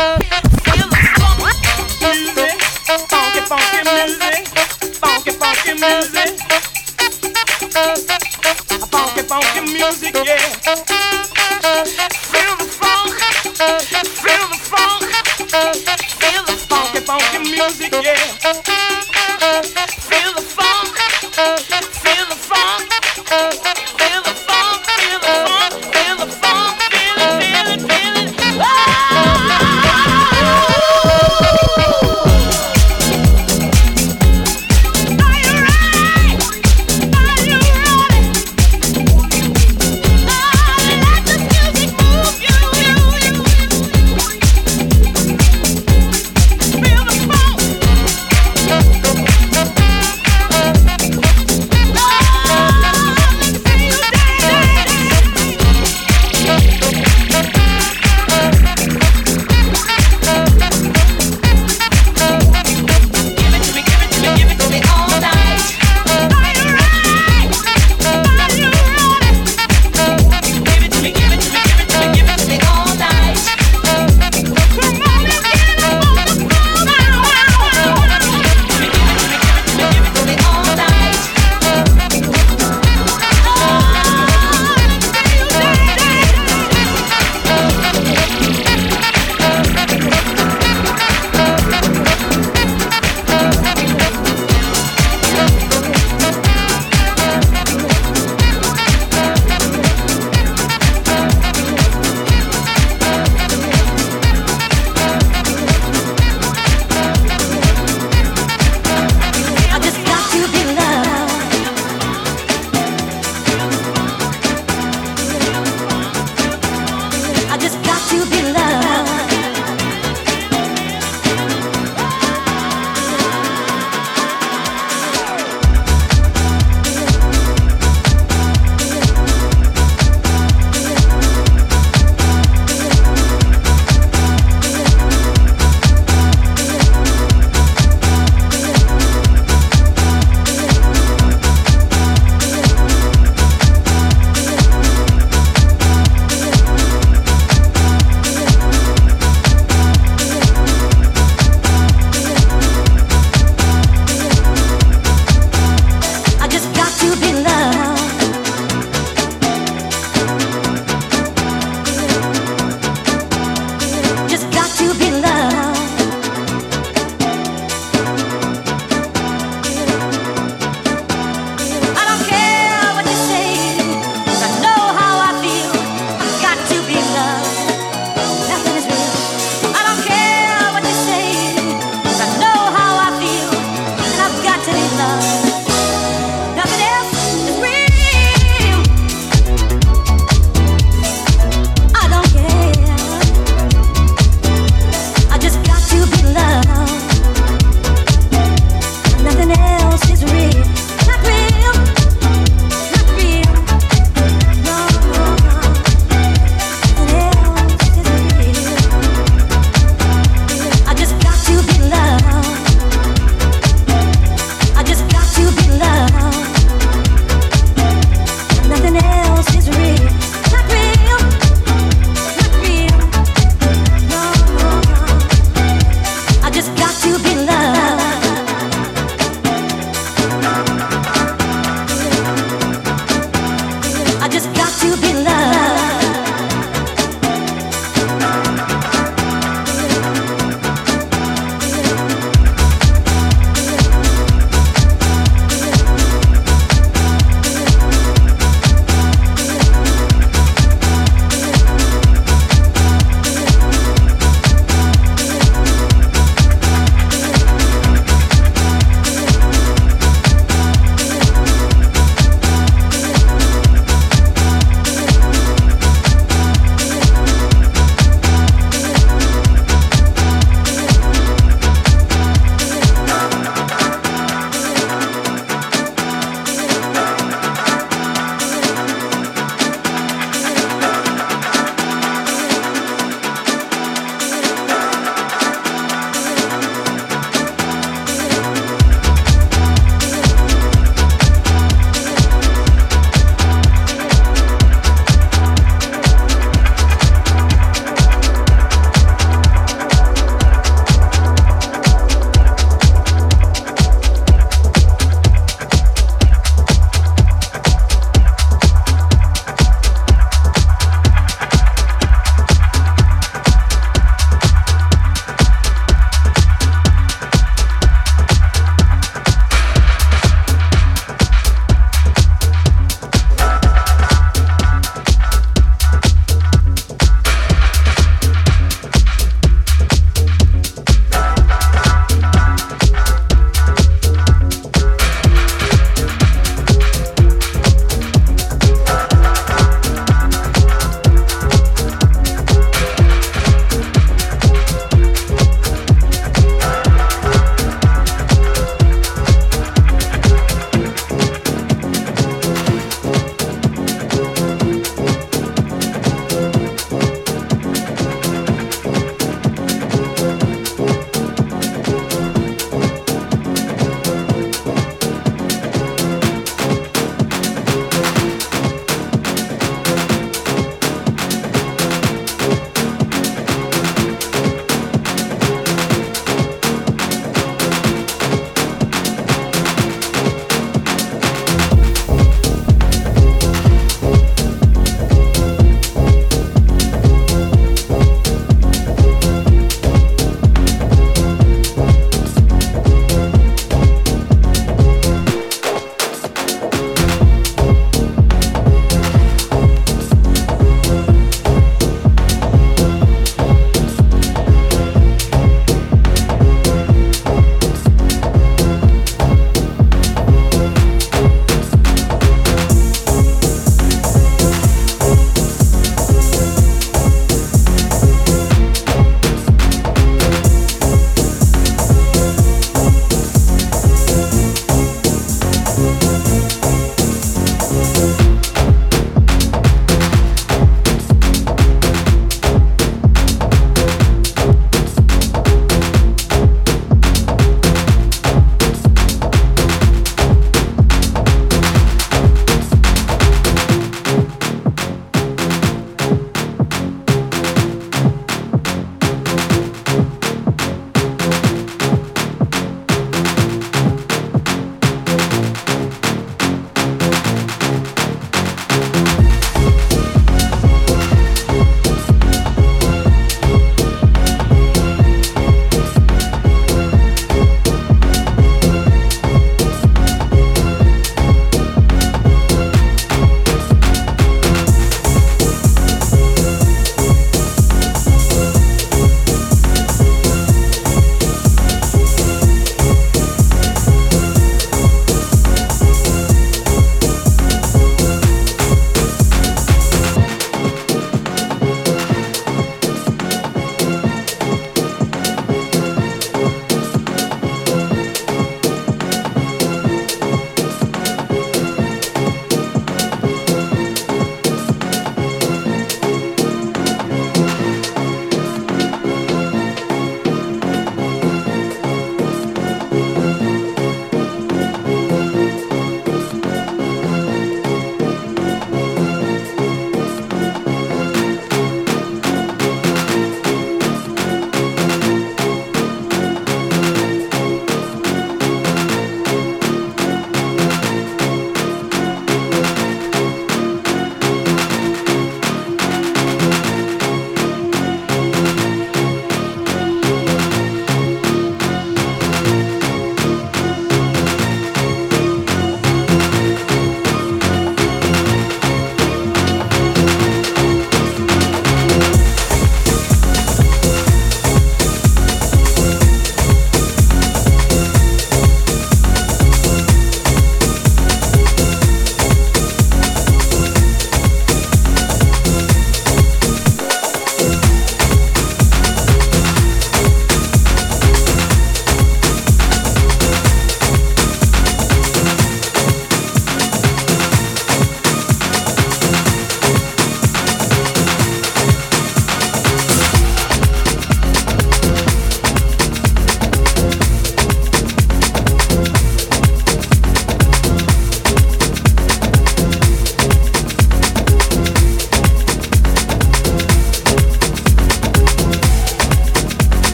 Feel the funk, feel the funk, funky music, yeah. Feel the funk, feel the funk, feel the funk, funky music, yeah. Feel the